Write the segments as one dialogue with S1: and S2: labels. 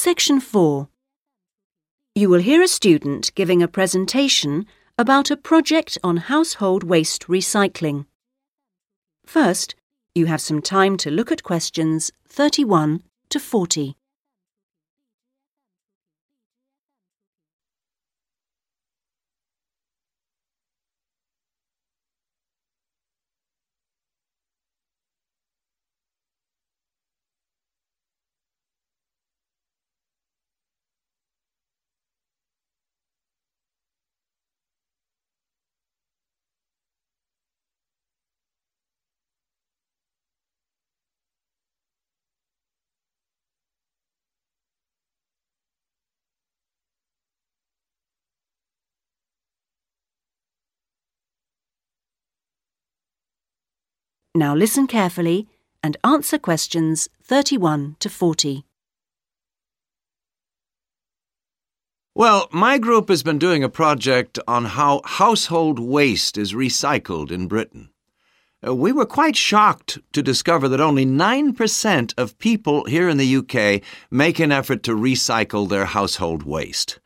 S1: Section 4. You will hear a student giving a presentation about a project on household waste recycling. First, you have some time to look at questions 31 to 40. Now listen carefully and answer questions 31 to 40.
S2: Well, my group has been doing a project on how household waste is recycled in Britain. Uh, We were quite shocked to discover that only 9% of people here in the UK make an effort to recycle their household waste.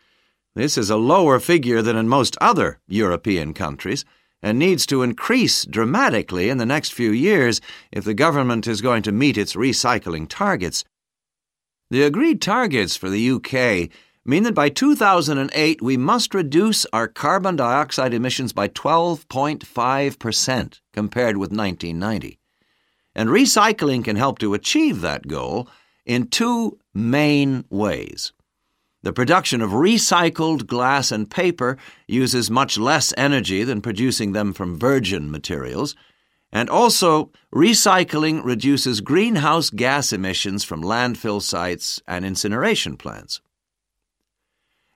S2: This is a lower figure than in most other European countries and needs to increase dramatically in the next few years if the government is going to meet its recycling targets. The agreed targets for the UK mean that by 2008 we must reduce our carbon dioxide emissions by 12.5% compared with 1990. And recycling can help to achieve that goal in two main ways. The production of recycled glass and paper uses much less energy than producing them from virgin materials, and also recycling reduces greenhouse gas emissions from landfill sites and incineration plants.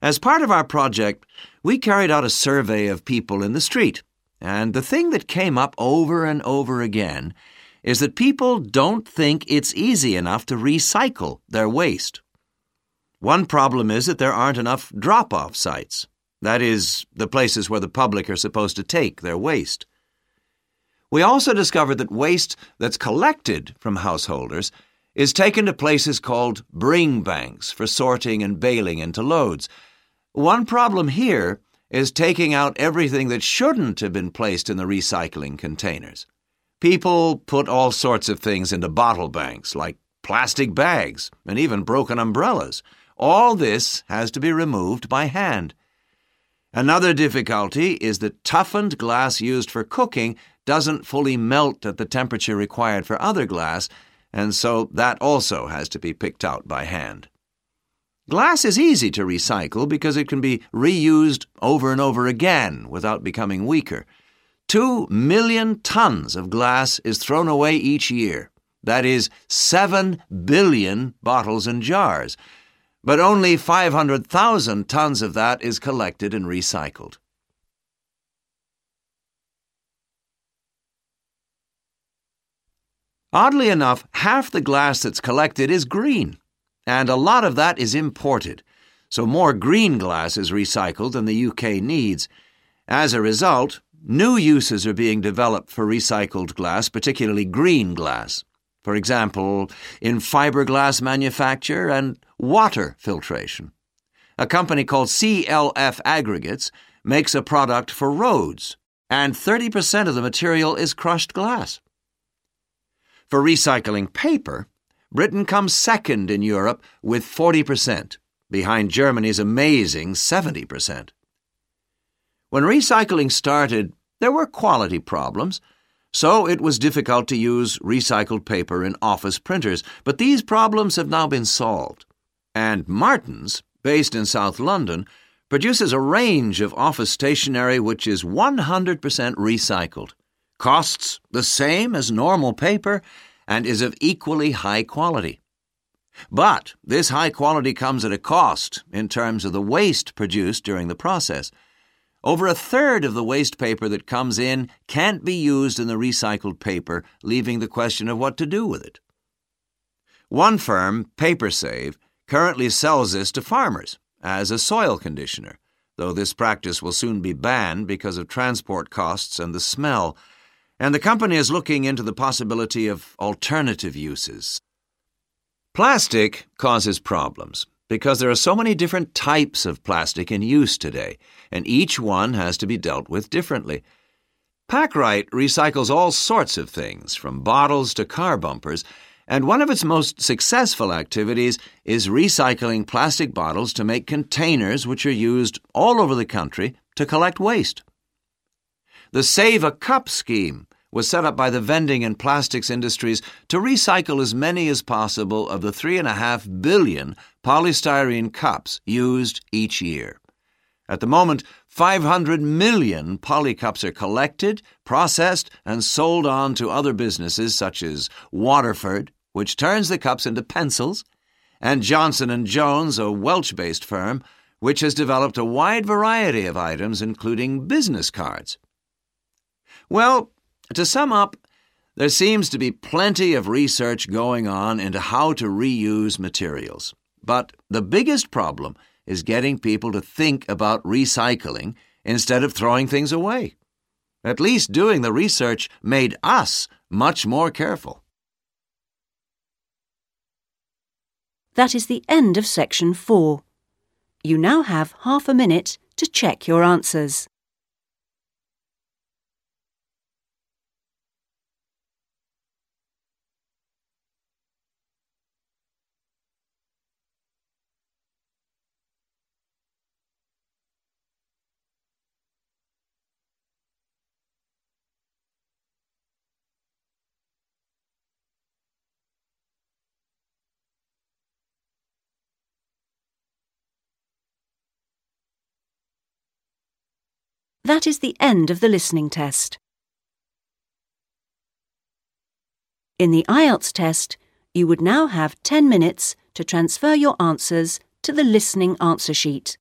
S2: As part of our project, we carried out a survey of people in the street, and the thing that came up over and over again is that people don't think it's easy enough to recycle their waste. One problem is that there aren't enough drop off sites. That is, the places where the public are supposed to take their waste. We also discovered that waste that's collected from householders is taken to places called bring banks for sorting and baling into loads. One problem here is taking out everything that shouldn't have been placed in the recycling containers. People put all sorts of things into bottle banks, like plastic bags and even broken umbrellas. All this has to be removed by hand. Another difficulty is that toughened glass used for cooking doesn't fully melt at the temperature required for other glass, and so that also has to be picked out by hand. Glass is easy to recycle because it can be reused over and over again without becoming weaker. Two million tons of glass is thrown away each year. That is, seven billion bottles and jars but only 500,000 tons of that is collected and recycled. Oddly enough, half the glass that's collected is green, and a lot of that is imported, so more green glass is recycled than the UK needs. As a result, new uses are being developed for recycled glass, particularly green glass. For example, in fiberglass manufacture and water filtration. A company called CLF Aggregates makes a product for roads, and 30% of the material is crushed glass. For recycling paper, Britain comes second in Europe with 40%, behind Germany's amazing 70%. When recycling started, there were quality problems, so it was difficult to use recycled paper in office printers, but these problems have now been solved. And Martins, based in South London, produces a range of office stationery which is 100% recycled, costs the same as normal paper, and is of equally high quality. But this high quality comes at a cost in terms of the waste produced during the process. Over a third of the waste paper that comes in can't be used in the recycled paper, leaving the question of what to do with it. One firm, PaperSave, currently sells this to farmers as a soil conditioner, though this practice will soon be banned because of transport costs and the smell, and the company is looking into the possibility of alternative uses. Plastic causes problems. Because there are so many different types of plastic in use today, and each one has to be dealt with differently. Packrite recycles all sorts of things, from bottles to car bumpers, and one of its most successful activities is recycling plastic bottles to make containers which are used all over the country to collect waste. The Save a Cup scheme was set up by the vending and plastics industries to recycle as many as possible of the 3.5 billion polystyrene cups used each year. At the moment, 500 million polycups are collected, processed, and sold on to other businesses such as Waterford, which turns the cups into pencils, and Johnson & Jones, a Welsh-based firm, which has developed a wide variety of items including business cards. Well, to sum up, there seems to be plenty of research going on into how to reuse materials. But the biggest problem is getting people to think about recycling instead of throwing things away. At least doing the research made us much more careful.
S1: That is the end of section four. You now have half a minute to check your answers. That is the end of the listening test. In the IELTS test, you would now have 10 minutes to transfer your answers to the listening answer sheet.